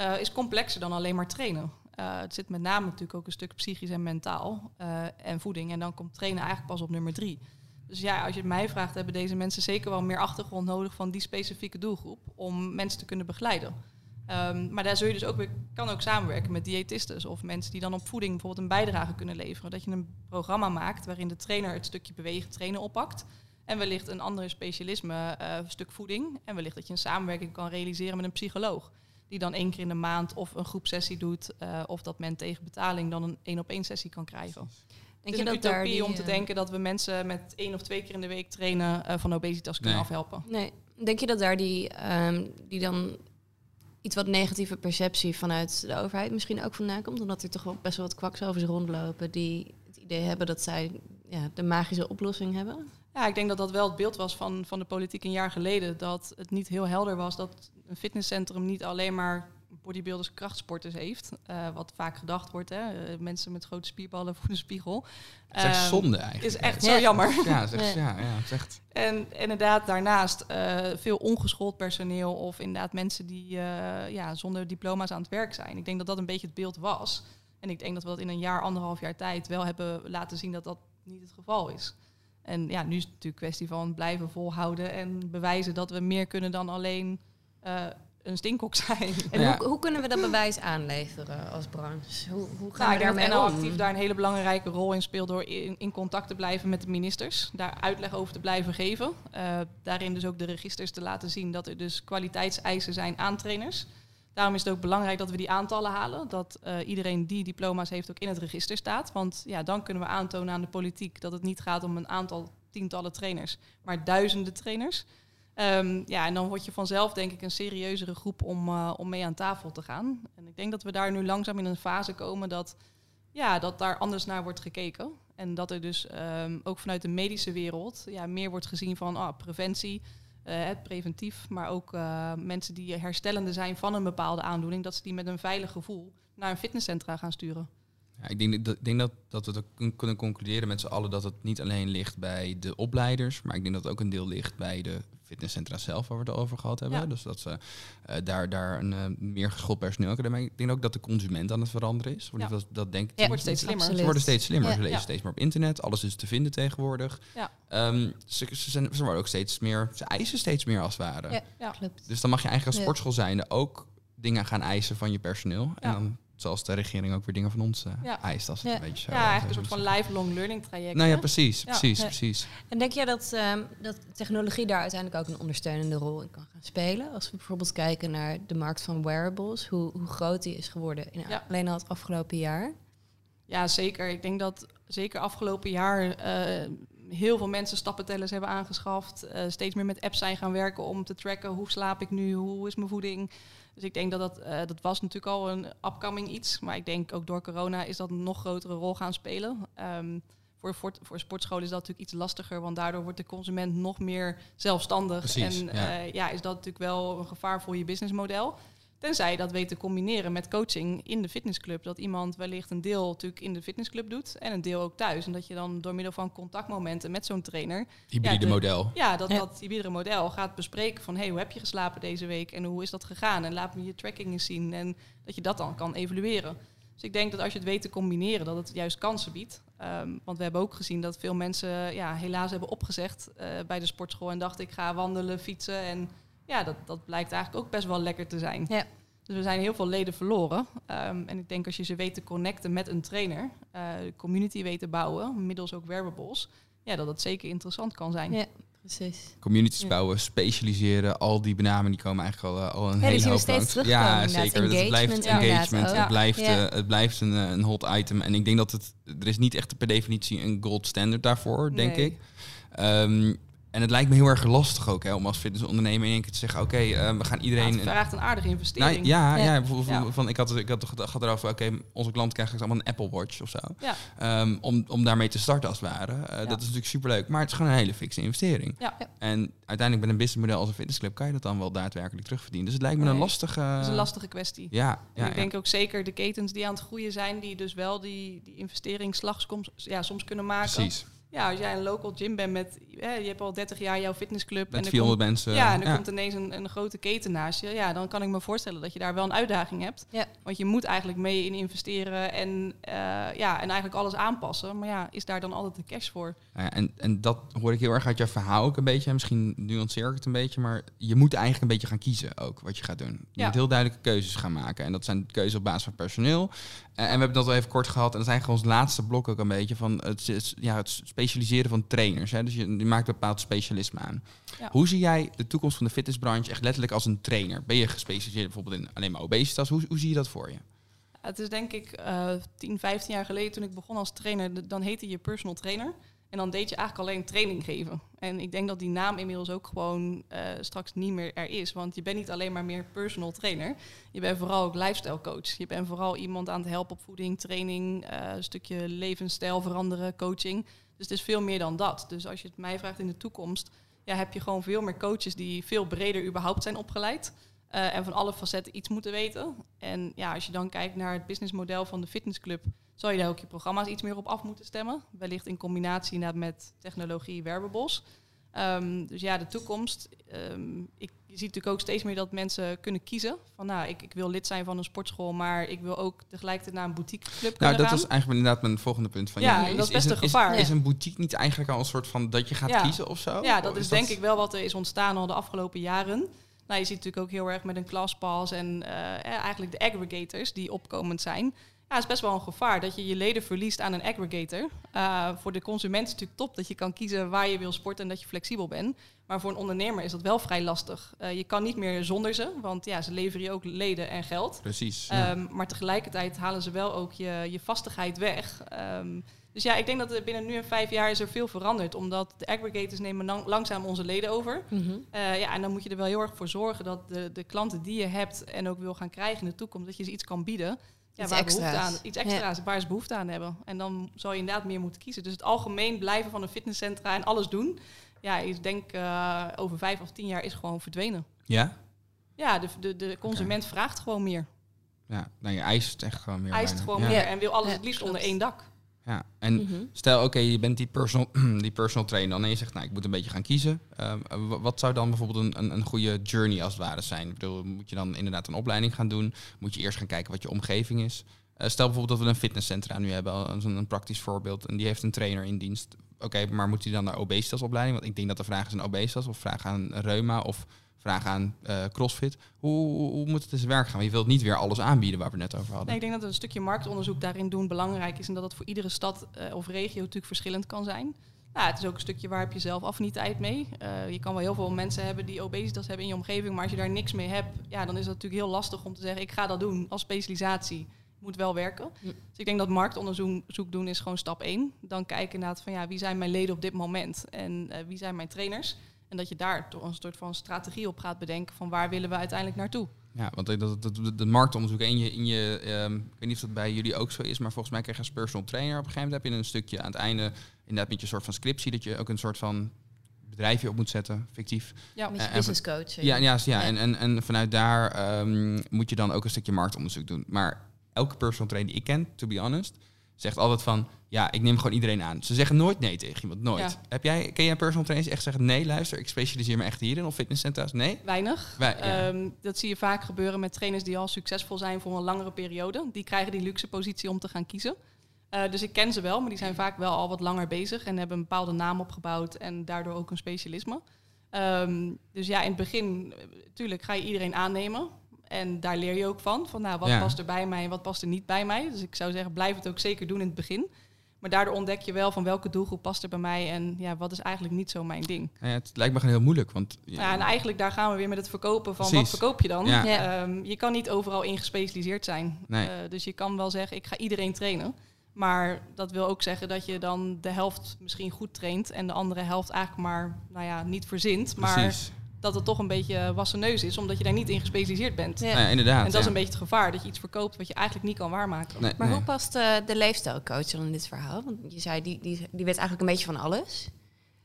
uh, is complexer dan alleen maar trainen. Uh, het zit met name natuurlijk ook een stuk psychisch en mentaal en voeding. En dan komt trainen eigenlijk pas op nummer drie. Dus ja, als je het mij vraagt, hebben deze mensen zeker wel meer achtergrond nodig van die specifieke doelgroep om mensen te kunnen begeleiden. Um, maar daar zul je dus ook kan ook samenwerken met diëtisten of mensen die dan op voeding bijvoorbeeld een bijdrage kunnen leveren. Dat je een programma maakt waarin de trainer het stukje bewegen trainen oppakt. En wellicht een andere specialisme, uh, stuk voeding. En wellicht dat je een samenwerking kan realiseren met een psycholoog. Die dan één keer in de maand of een groepsessie doet. Uh, of dat men tegen betaling dan een één op één sessie kan krijgen. Denk het is je een dat utopie die, om te eh, denken dat we mensen met één of twee keer in de week trainen uh, van obesitas kunnen afhelpen. Nee. Denk je dat daar die, um, die dan iets wat negatieve perceptie vanuit de overheid misschien ook vandaan komt? Omdat er toch wel best wel wat kwakzalvers rondlopen die het idee hebben dat zij ja, de magische oplossing hebben? Ja, ik denk dat dat wel het beeld was van, van de politiek een jaar geleden. Dat het niet heel helder was dat een fitnesscentrum niet alleen maar bodybuilders, krachtsporters heeft. Eh, wat vaak gedacht wordt, hè? eh, mensen met grote spierballen voor de spiegel. Het is echt Ehm, zonde eigenlijk. Is echt Ja. zo jammer. Ja, het is echt, Ja. ja, ja, het is echt... En inderdaad, daarnaast eh, veel ongeschoold personeel of inderdaad mensen die eh, ja, zonder diploma's aan het werk zijn. Ik denk dat dat een beetje het beeld was. En ik denk dat we dat in een jaar, anderhalf jaar tijd wel hebben laten zien dat dat niet het geval is. En ja, nu is het natuurlijk een kwestie van blijven volhouden en bewijzen dat we meer kunnen dan alleen eh, een stinkok zijn. En Ja. hoe, hoe kunnen we dat bewijs aanleveren als branche? Hoe, hoe gaan Nou, we daarmee om? Actief daar een hele belangrijke rol in speelt door in, in contact te blijven met de ministers. Daar uitleg over te blijven geven. Eh, daarin dus ook de registers te laten zien dat er dus kwaliteitseisen zijn aan trainers. Daarom is het ook belangrijk dat we die aantallen halen. Dat eh, iedereen die diploma's heeft ook in het register staat. Want ja, dan kunnen we aantonen aan de politiek dat het niet gaat om een aantal tientallen trainers, maar duizenden trainers. Ehm, ja, en dan word je vanzelf denk ik een serieuzere groep om, eh, om mee aan tafel te gaan. En ik denk dat we daar nu langzaam in een fase komen dat, ja, dat daar anders naar wordt gekeken. En dat er dus ehm, ook vanuit de medische wereld ja, meer wordt gezien van ah, preventie, eh, het preventief, maar ook eh, mensen die herstellende zijn van een bepaalde aandoening, dat ze die met een veilig gevoel naar een fitnesscentra gaan sturen. Ja, ik denk, dat, ik denk dat, dat we het ook kun- kunnen concluderen met z'n allen dat het niet alleen ligt bij de opleiders, maar ik denk dat het ook een deel ligt bij de fitnesscentra zelf, waar we het over gehad hebben. Ja. Dus dat ze eh, daar, daar een eh, meer geschoold personeel hebben. Maar ik denk ook dat de consument aan het veranderen is. Want Ja. dat, dat denk ik. Ja, wordt steeds slimmer. absoluut. Ze worden steeds slimmer. Ja. Ze lezen Ja. steeds meer op internet. Alles is te vinden tegenwoordig. Ja. Ehm, ze, ze, zijn, ze worden ook steeds meer. Ze eisen steeds meer als het ware. Ja. Ja. Klopt. Dus dan mag je eigenlijk als sportschool zijnde ook dingen gaan eisen van je personeel. En Ja. dan zoals de regering ook weer dingen van ons eh, Ja. eist. Als het Ja. een beetje zo, Ja, eigenlijk een zo soort van lifelong learning traject. Nou ja, precies, Ja. precies, Ja. precies. En denk jij dat, ehm, dat technologie daar uiteindelijk ook een ondersteunende rol in kan gaan spelen? Als we bijvoorbeeld kijken naar de markt van wearables, hoe, hoe groot die is geworden in Ja. alleen al het afgelopen jaar. Ja, zeker. Ik denk dat zeker afgelopen jaar eh, heel veel mensen stappentellers hebben aangeschaft. eh, steeds meer met apps zijn gaan werken om te tracken hoe slaap ik nu, hoe is mijn voeding. Dus ik denk dat dat, eh, dat was natuurlijk al een upcoming iets. Maar ik denk ook door corona is dat een nog grotere rol gaan spelen. Ehm, voor, voor, voor sportscholen is dat natuurlijk iets lastiger, want daardoor wordt de consument nog meer zelfstandig. Precies, en ja. ja, is dat natuurlijk wel een gevaar voor je businessmodel. Tenzij je dat weet te combineren met coaching in de fitnessclub. Dat iemand wellicht een deel natuurlijk in de fitnessclub doet en een deel ook thuis. En dat je dan door middel van contactmomenten met zo'n trainer, Hybride de- model. ja, dat Ja. dat hybride model gaat bespreken van hey, hoe heb je geslapen deze week en hoe is dat gegaan? En laat me je tracking eens zien en dat je dat dan kan evalueren. Dus ik denk dat als je het weet te combineren, dat het juist kansen biedt. Ehm, want we hebben ook gezien dat veel mensen ja, helaas hebben opgezegd eh, bij de sportschool en dachten ik ga wandelen, fietsen. En ja, dat, dat blijkt eigenlijk ook best wel lekker te zijn. Ja. Dus we zijn heel veel leden verloren. Ehm, en ik denk als je ze weet te connecten met een trainer, eh, de community weet te bouwen, middels ook wearables, ja, dat het zeker interessant kan zijn. Ja, precies. Communities Ja. bouwen, specialiseren, al die benamen die komen eigenlijk al, eh, al een hele hoop langs. Ja, zeker. Het blijft Engagement. Het blijft, Ja. eh, het blijft een, een hot item. En ik denk dat het, er is niet echt per definitie een gold standard daarvoor, denk Nee. ik. Ehm, en het lijkt me heel erg lastig ook hè, om als fitnessondernemer in één keer te zeggen: oké, eh, we gaan Ja, iedereen. het vraagt een aardige investering. Nou, ja, ja. Ja. bijvoorbeeld Ja. Van, ik had, ik had erover, oké, onze klant krijgt allemaal een Apple Watch of zo. Ja. Ehm, om, om daarmee te starten als het ware. Eh, Dat is natuurlijk superleuk, maar het is gewoon een hele fikse investering. En uiteindelijk met een businessmodel als een fitnessclub kan je dat dan wel daadwerkelijk terugverdienen. Dus het lijkt me een lastige... Dat is een lastige kwestie. Ja, ik denk ook zeker de ketens die aan het groeien zijn, die dus wel die, die investeringsslag soms, ja, soms kunnen maken. precies. Ja, als jij een local gym bent met, hè, je hebt al 30 jaar jouw fitnessclub. Met er 400 komt, mensen. ja, en er komt ineens een, een grote keten naast je. Ja, dan kan ik me voorstellen dat je daar wel een uitdaging hebt. Ja. Want je moet eigenlijk mee in investeren en, eh, ja, en eigenlijk alles aanpassen. Maar ja, is daar dan altijd de cash voor? Nou ja, en, en dat hoor ik heel erg uit jouw verhaal ook een beetje. Misschien nuanceer ik het een beetje, maar je moet eigenlijk een beetje gaan kiezen ook wat je gaat doen. Je Ja. moet heel duidelijke keuzes gaan maken. En dat zijn keuzes op basis van personeel. En we hebben dat al even kort gehad. En dat is eigenlijk ons laatste blok ook een beetje van het, ja, het specialiseren van trainers. Hè. Dus je, je maakt een bepaald specialisme aan. Ja. Hoe zie jij de toekomst van de fitnessbranche echt letterlijk als een trainer? Ben je gespecialiseerd bijvoorbeeld in alleen maar obesitas? Hoe, hoe zie je dat voor je? Het is denk ik eh 10, 15 jaar geleden toen ik begon als trainer, dan heette je personal trainer. En dan deed je eigenlijk alleen training geven. En ik denk dat die naam inmiddels ook gewoon eh, straks niet meer er is. Want je bent niet alleen maar meer personal trainer. Je bent vooral ook lifestyle coach. Je bent vooral iemand aan het helpen op voeding, training, eh, een stukje levensstijl veranderen, coaching. Dus het is veel meer dan dat. Dus als je het mij vraagt in de toekomst, ja, heb je gewoon veel meer coaches die veel breder überhaupt zijn opgeleid. eh, en van alle facetten iets moeten weten. En ja, als je dan kijkt naar het businessmodel van de fitnessclub, zou je daar ook je programma's iets meer op af moeten stemmen. Wellicht in combinatie met technologie, wearables. Ehm, dus ja, de toekomst. ehm, ik, je ziet natuurlijk ook steeds meer dat mensen kunnen kiezen. Van nou, ik, ik wil lid zijn van een sportschool, maar ik wil ook tegelijkertijd naar een boutique club Nou, kunnen dat gaan. was eigenlijk inderdaad mijn volgende punt. Van, Ja, dat is best een gevaar. Is, is een boutique niet eigenlijk al een soort van dat je gaat Ja. kiezen of zo? Ja, dat is denk ik wel wat er is ontstaan al de afgelopen jaren. Nou, je ziet natuurlijk ook heel erg met een ClassPass en eh, eigenlijk de aggregators die opkomend zijn. Ja, het is best wel een gevaar dat je je leden verliest aan een aggregator. Eh, voor de consument is het natuurlijk top dat je kan kiezen waar je wil sporten en dat je flexibel bent. Maar voor een ondernemer is dat wel vrij lastig. Eh, je kan niet meer zonder ze, want ja, ze leveren je ook leden en geld. Precies. ja. Ehm, maar tegelijkertijd halen ze wel ook je, je vastigheid weg. Ehm, dus ja, ik denk dat er binnen nu en vijf jaar is er veel veranderd. Omdat de aggregators nemen lang- langzaam onze leden over. Mhm. Eh, ja, en dan moet je er wel heel erg voor zorgen dat de, de klanten die je hebt en ook wil gaan krijgen in de toekomst, dat je ze iets kan bieden. Ja, Iets waar behoefte extra's. aan, iets extra's, waar ze behoefte aan hebben. En dan zal je inderdaad meer moeten kiezen. Dus het algemeen blijven van een fitnesscentra en alles doen. Ja, ik denk eh, over vijf of tien jaar is gewoon verdwenen. ja? Ja, de, de, de consument vraagt gewoon meer. Ja, nou je eist echt gewoon meer. eist bijna. gewoon ja. meer Ja. en wil alles Ja, het liefst klopt. onder één dak. Ja, en Mhm. stel, oké, je bent die personal, die personal trainer dan en je zegt, nou, ik moet een beetje gaan kiezen. Ehm, w- wat zou dan bijvoorbeeld een, een, een goede journey als het ware zijn? Ik bedoel, moet je dan inderdaad een opleiding gaan doen? Moet je eerst gaan kijken wat je omgeving is? Eh, stel bijvoorbeeld dat we een fitnesscentra nu hebben, als een, een praktisch voorbeeld, en die heeft een trainer in dienst. Oké, maar moet hij dan naar obesitasopleiding? Want ik denk dat de vraag is een obesitas, of vraag aan reuma, of vraag aan eh, crossfit. Hoe, hoe, hoe moet het in zijn werk gaan? Want je wilt niet weer alles aanbieden waar we net over hadden. Nee, ik denk dat een stukje marktonderzoek daarin doen belangrijk is. En dat het voor iedere stad eh, of regio natuurlijk verschillend kan zijn. Nou, het is ook een stukje waar heb je zelf affiniteit mee. Eh, je kan wel heel veel mensen hebben die obesitas hebben in je omgeving. Maar als je daar niks mee hebt, ja, dan is het natuurlijk heel lastig om te zeggen... ik ga dat doen als specialisatie. Moet wel werken. Hm. Dus ik denk dat marktonderzoek zoek doen is gewoon stap één. Dan kijken inderdaad van ja, wie zijn mijn leden op dit moment? En wie zijn mijn trainers? En dat je daar toch een soort van strategie op gaat bedenken van waar willen we uiteindelijk naartoe. Ja, want dat, dat, dat, dat marktonderzoek in je, in je ehm, ik weet niet of dat bij jullie ook zo is, maar volgens mij krijg je als personal trainer op een gegeven moment heb je een stukje aan het einde, inderdaad met je soort van scriptie, dat je ook een soort van bedrijfje op moet zetten, fictief. Ja, Met Eh, je business coach. Ja, ja, ja, Ja. En, en, en vanuit daar ehm, moet je dan ook een stukje marktonderzoek doen. Maar elke personal trainer die ik ken, to be honest, zegt altijd van, ja, ik neem gewoon iedereen aan. Ze zeggen nooit nee tegen iemand, nooit. Ja. Heb jij, ken jij personal trainers die echt zeggen, nee, luister, ik specialiseer me echt hierin, of fitnesscentra's? Nee? weinig. Wij- ja. Ehm, dat zie je vaak gebeuren met trainers die al succesvol zijn voor een langere periode. Die krijgen die luxe positie om te gaan kiezen. Eh, dus ik ken ze wel, maar die zijn vaak wel al wat langer bezig en hebben een bepaalde naam opgebouwd en daardoor ook een specialisme. Ehm, dus ja, in het begin, natuurlijk ga je iedereen aannemen. En daar leer je ook van. Van nou, wat Ja. past er bij mij en wat past er niet bij mij. Dus ik zou zeggen, blijf het ook zeker doen in het begin. Maar daardoor ontdek je wel van welke doelgroep past er bij mij. En ja, wat is eigenlijk niet zo mijn ding. Ja, het lijkt me gewoon heel moeilijk, want... Ja, en eigenlijk daar gaan we weer met het verkopen van Precies. wat verkoop je dan. Ja. Ja. Ehm, je kan niet overal in gespecialiseerd zijn. Nee. Eh, dus je kan wel zeggen, ik ga iedereen trainen. Maar dat wil ook zeggen dat je dan de helft misschien goed traint en de andere helft eigenlijk maar, nou ja, niet verzint. Maar Precies. Dat het toch een beetje wassen neus is, omdat je daar niet in gespecialiseerd bent. Ja. Nou ja, inderdaad. En dat is een beetje het gevaar, dat je iets verkoopt wat je eigenlijk niet kan waarmaken. Nee, Maar nee. hoe past eh, de leefstijlcoach dan in dit verhaal? Want je zei, die, die, die weet eigenlijk een beetje van alles.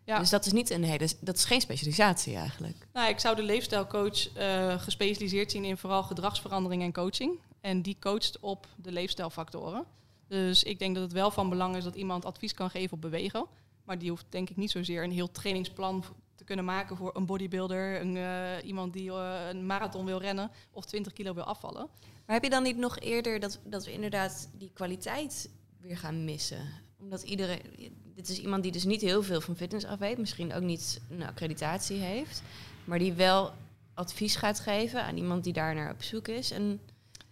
Ja. Dus dat is niet een hele, dat is geen specialisatie eigenlijk. Nou, ik zou de leefstijlcoach eh, gespecialiseerd zien in vooral gedragsverandering en coaching. En die coacht op de leefstijlfactoren. Dus ik denk dat het wel van belang is dat iemand advies kan geven op bewegen. Maar die hoeft denk ik niet zozeer een heel trainingsplan te kunnen maken voor een bodybuilder, een, eh, iemand die eh, een marathon wil rennen of 20 kilo wil afvallen. Maar heb je dan niet nog eerder dat, dat we inderdaad die kwaliteit weer gaan missen? Omdat iedereen, dit is iemand die dus niet heel veel van fitness af weet, misschien ook niet een accreditatie heeft, maar die wel advies gaat geven aan iemand die daar naar op zoek is. En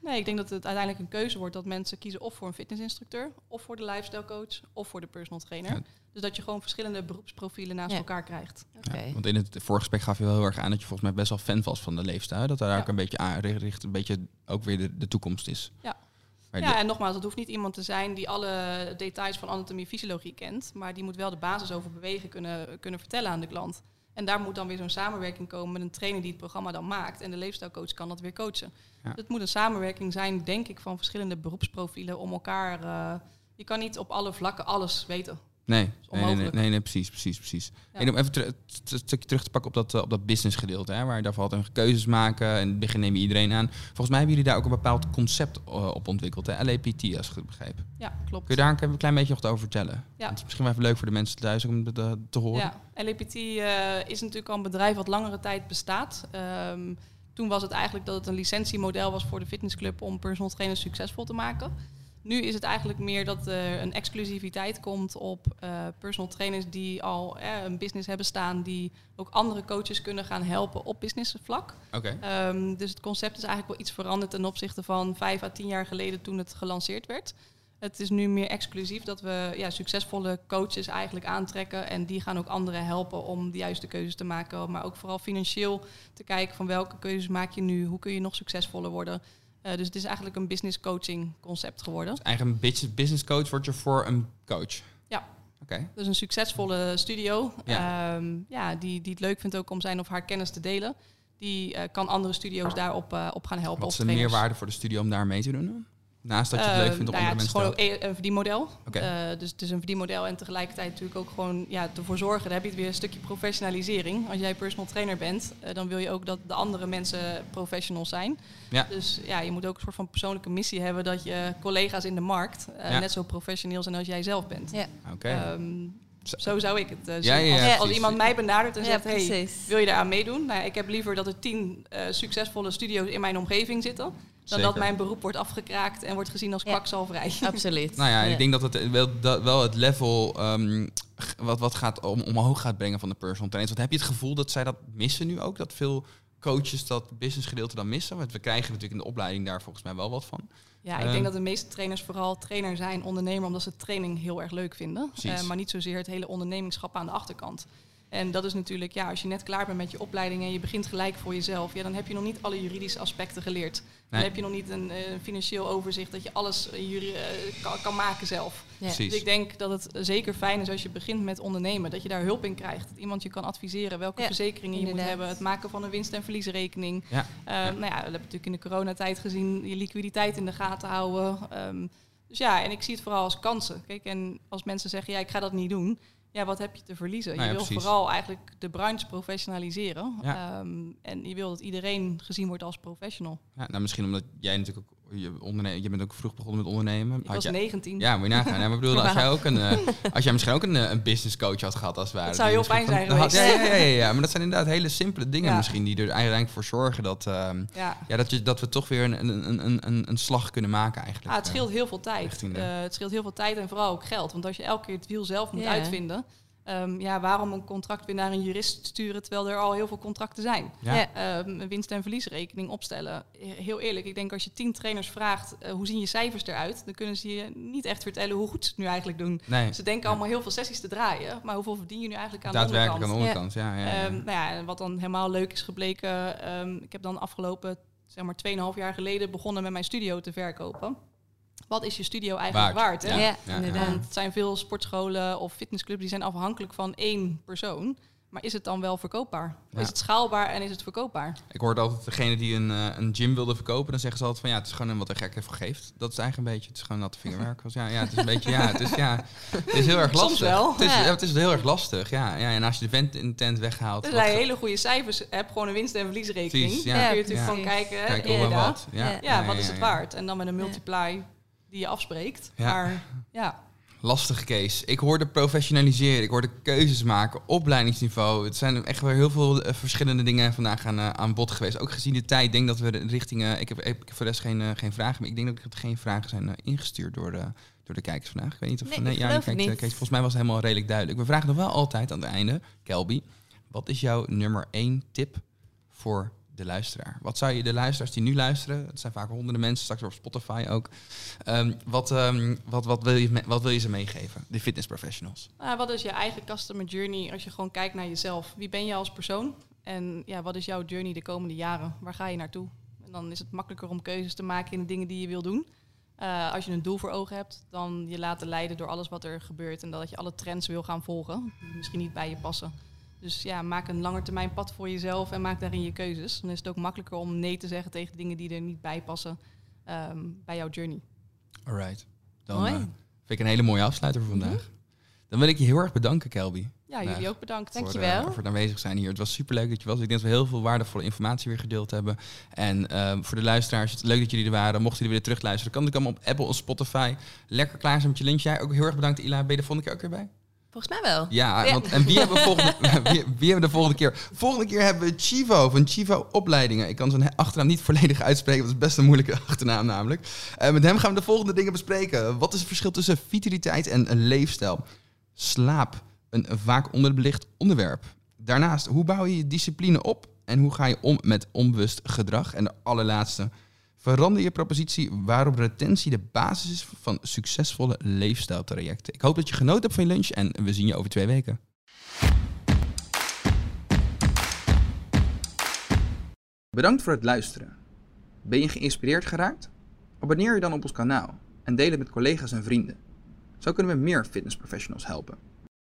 Nee, ik denk dat het uiteindelijk een keuze wordt dat mensen kiezen of voor een fitnessinstructeur, of voor de lifestyle coach, of voor de personal trainer. Ja. Dus dat je gewoon verschillende beroepsprofielen naast Ja. elkaar krijgt. Ja, want in het voorgesprek gaf je wel heel erg aan dat je volgens mij best wel fan was van de leefstijl. Dat daar Ja. ook een beetje aan richt, een beetje ook weer de, de toekomst is. Ja. Maar Ja, en nogmaals, het hoeft niet iemand te zijn die alle details van anatomie en fysiologie kent. Maar die moet wel de basis over bewegen kunnen, kunnen vertellen aan de klant. En daar moet dan weer zo'n samenwerking komen met een trainer die het programma dan maakt. En de leefstijlcoach kan dat weer coachen. Ja. Het moet een samenwerking zijn, denk ik, van verschillende beroepsprofielen om elkaar... eh, je kan niet op alle vlakken alles weten. Nee, nee, nee, nee, nee, precies, precies, precies. Ja. En om even ter- t- een stukje terug te pakken op dat, eh, op dat business gedeelte, hè, waar je daar valt een keuzes maken. En in het begin neem je iedereen aan. Volgens mij hebben jullie daar ook een bepaald concept eh, op ontwikkeld, hè? LAPT, als ik het begreep. Ja, klopt. Kun je daar een klein beetje nog over vertellen? Ja. Het is misschien wel even leuk voor de mensen thuis om het eh, te horen. Ja, LAPT is natuurlijk al een bedrijf wat langere tijd bestaat. Ehm, toen was het eigenlijk dat het een licentiemodel was voor de fitnessclub om personal trainers succesvol te maken. Nu is het eigenlijk meer dat er een exclusiviteit komt op eh, personal trainers die al eh, een business hebben staan, die ook andere coaches kunnen gaan helpen op businessvlak. Oké. Ehm, dus het concept is eigenlijk wel iets veranderd ten opzichte van vijf à tien jaar geleden toen het gelanceerd werd. Het is nu meer exclusief dat we ja, succesvolle coaches eigenlijk aantrekken. En die gaan ook anderen helpen om de juiste keuzes te maken. Maar ook vooral financieel te kijken van welke keuzes maak je nu? Hoe kun je nog succesvoller worden? Eh, dus het is eigenlijk een business coaching concept geworden. Dus eigenlijk een business- coach wordt je voor een coach. Ja. Oké. Dus een succesvolle studio. Ja. Ja. ja, die, die het leuk vindt ook om zijn of haar kennis te delen. Die eh, kan andere studio's daarop eh, op gaan helpen. Wat is de trainers. meerwaarde voor de studio om daar mee te doen? Naast dat je het leuk Eh, vindt om nou ja, andere het is mensen gewoon ook een verdienmodel. Eh, dus het is een verdienmodel en tegelijkertijd natuurlijk ook gewoon ja, ervoor zorgen. Dan heb je het weer een stukje professionalisering. Als jij personal trainer bent, eh, dan wil je ook dat de andere mensen professionals zijn. Ja. Dus ja, je moet ook een soort van persoonlijke missie hebben dat je collega's in de markt eh, Ja. net zo professioneel zijn als jij zelf bent. Ja. Oké. Ehm, Zo. zo zou ik het eh, zien. Ja, ja, ja, als, iemand mij benadert en Ja, zegt, hey, precies. wil je daaraan meedoen? Nou, ik heb liever dat er tien eh, succesvolle studio's in mijn omgeving zitten... dan Zeker. dat mijn beroep wordt afgekraakt en wordt gezien als Ja. kwakzalverij. Absoluut. Nou ja, ik denk dat het wel, dat wel het level ehm, wat, wat gaat om, omhoog gaat brengen van de personal trainers. Want heb je het gevoel dat zij dat missen nu ook? Dat veel coaches dat business gedeelte dan missen? Want we krijgen natuurlijk in de opleiding daar volgens mij wel wat van. Ja, ik denk dat de meeste trainers vooral trainer zijn, ondernemer, omdat ze training heel erg leuk vinden. Eh, maar niet zozeer het hele ondernemingschap aan de achterkant. En dat is natuurlijk, ja, als je net klaar bent met je opleiding en je begint gelijk voor jezelf, ja, dan heb je nog niet alle juridische aspecten geleerd. Dan Nee. heb je nog niet een eh, financieel overzicht dat je alles eh, kan, kan maken zelf. Ja. Dus ik denk dat het zeker fijn is als je begint met ondernemen, dat je daar hulp in krijgt. Dat iemand je kan adviseren welke Ja, verzekeringen je moet hebben, het maken van een winst- en verliesrekening. Ja. Eh, Nou ja, we hebben natuurlijk in de coronatijd gezien je liquiditeit in de gaten houden. Ehm, dus ja, en ik zie het vooral als kansen. Kijk, en als mensen zeggen, ja, ik ga dat niet doen. Ja, wat heb je te verliezen? Nou ja, je wil precies. vooral eigenlijk de branche professionaliseren. Ja. Ehm, en je wil dat iedereen gezien wordt als professional. Ja, nou, misschien omdat jij natuurlijk ook, je, onderne- je bent ook vroeg begonnen met ondernemen. Ik Had was jij- 19. Ja, moet je nagaan. Ja, maar bedoel, als jij ook een, eh, als jij misschien ook een, eh, een business coach had gehad als het ware. Dat zou heel fijn zijn geweest. Ja, ja, ja, ja, ja, maar dat zijn inderdaad hele simpele dingen Ja. misschien die er uiteindelijk voor zorgen dat, ehm, Ja. dat, je, dat we toch weer een, een, een, een, een, slag kunnen maken eigenlijk. Ah, het eh. scheelt heel veel tijd. Eh, het scheelt heel veel tijd en vooral ook geld. Want als je elke keer het wiel zelf moet uitvinden... ehm, ja, waarom een contract weer naar een jurist sturen... terwijl er al heel veel contracten zijn? Ja. Ehm, een winst- en verliesrekening opstellen. He- Heel eerlijk, ik denk als je tien trainers vraagt... eh, hoe zien je cijfers eruit? Dan kunnen ze je niet echt vertellen hoe goed ze het nu eigenlijk doen. Nee, Ze denken allemaal heel veel sessies te draaien... maar hoeveel verdien je nu eigenlijk aan daadwerkelijk de aan de onderkant? onderkant. Ja, ja, ja. Ehm, nou ja, wat dan helemaal leuk is gebleken... ik heb dan afgelopen, zeg maar, 2,5 jaar geleden... begonnen met mijn studio te verkopen. Wat is je studio eigenlijk waard? hè? Ja, ja, inderdaad. Want het zijn veel sportscholen of fitnessclubs die zijn afhankelijk van één persoon. Maar is het dan wel verkoopbaar? Ja. Is het schaalbaar en is het verkoopbaar? Ik hoorde altijd degene die een, eh, een gym wilde verkopen, dan zeggen ze altijd van ja, het is gewoon een wat er gek voor geeft. Dat is eigenlijk een beetje, het is gewoon natte vingerwerk. Ja, ja, het is een beetje, ja, het is, ja, het is heel erg Soms lastig. wel. Het is, Ja. ja, het is heel erg lastig, ja. ja. En als je de vent in de tent weghaalt, Dus wat als je ge- hele goede cijfers hebt, gewoon een winst- en verliesrekening. Precies, Dan ja. kun je natuurlijk Ja, gewoon kijken, kijk EBITDA. wat. Ja, Ja. Ja, wat is het ja. waard? En dan met een multiply die je afspreekt. Ja. Maar ja, Lastige case. Ik hoorde professionaliseren, ik hoorde keuzes maken, opleidingsniveau. Het zijn echt weer heel veel eh, verschillende dingen vandaag aan, eh, aan bod geweest. Ook gezien de tijd, denk dat we de richting... eh, ik, heb, ik heb voor de rest geen, geen vragen, maar ik denk dat er geen vragen zijn ingestuurd door de, door de kijkers vandaag. Ik weet niet of... Nee, ik ja, eh, niet. volgens mij was het helemaal redelijk duidelijk. We vragen nog wel altijd aan het einde, Kelby, wat is jouw nummer één tip voor de luisteraar? Wat zou je de luisteraars die nu luisteren, het zijn vaak honderden mensen, straks op Spotify ook, Ehm, wat, ehm, wat, wat, wil je, wat wil je ze meegeven, de fitness professionals? Nou, wat is je eigen customer journey als je gewoon kijkt naar jezelf? Wie ben je als persoon? En ja, wat is jouw journey de komende jaren? Waar ga je naartoe? En dan is het makkelijker om keuzes te maken in de dingen die je wil doen. Eh, als je een doel voor ogen hebt, dan je laten leiden door alles wat er gebeurt. En dat je alle trends wil gaan volgen, die misschien niet bij je passen. Dus ja, maak een langetermijn pad voor jezelf en maak daarin je keuzes. Dan is het ook makkelijker om nee te zeggen tegen dingen die er niet bij passen ehm, bij jouw journey. Alright. Dan eh, vind ik een hele mooie afsluiter voor vandaag. Dan wil ik je heel erg bedanken, Kelby. Ja, jullie ook bedankt. voor, Dankjewel. eh, voor het aanwezig zijn hier. Het was superleuk dat je was. Ik denk dat we heel veel waardevolle informatie weer gedeeld hebben. En ehm, voor de luisteraars, het leuk dat jullie er waren. Mochten jullie weer terugluisteren, kan ik allemaal op Apple of Spotify. Lekker klaar zijn met je lunch. Jij ook heel erg bedankt, Ila. Ben je de volgende keer ook weer bij? Volgens mij wel. Ja, Ja. Want, en wie hebben, we volgende, wie, wie hebben we de volgende keer? Volgende keer hebben we Chivo van Chivo Opleidingen. Ik kan zijn achternaam niet volledig uitspreken, het is best een moeilijke achternaam namelijk. Eh, met hem gaan we de volgende dingen bespreken. Wat is het verschil tussen vitaliteit en een leefstijl? Slaap, een vaak onderbelicht onderwerp. Daarnaast, hoe bouw je je discipline op en hoe ga je om met onbewust gedrag? En de allerlaatste, verander je propositie waarop retentie de basis is van succesvolle leefstijltrajecten. Ik hoop dat je genoten hebt van je lunch en we zien je over twee weken. Bedankt voor het luisteren. Ben je geïnspireerd geraakt? Abonneer je dan op ons kanaal en deel het met collega's en vrienden. Zo kunnen we meer fitnessprofessionals helpen.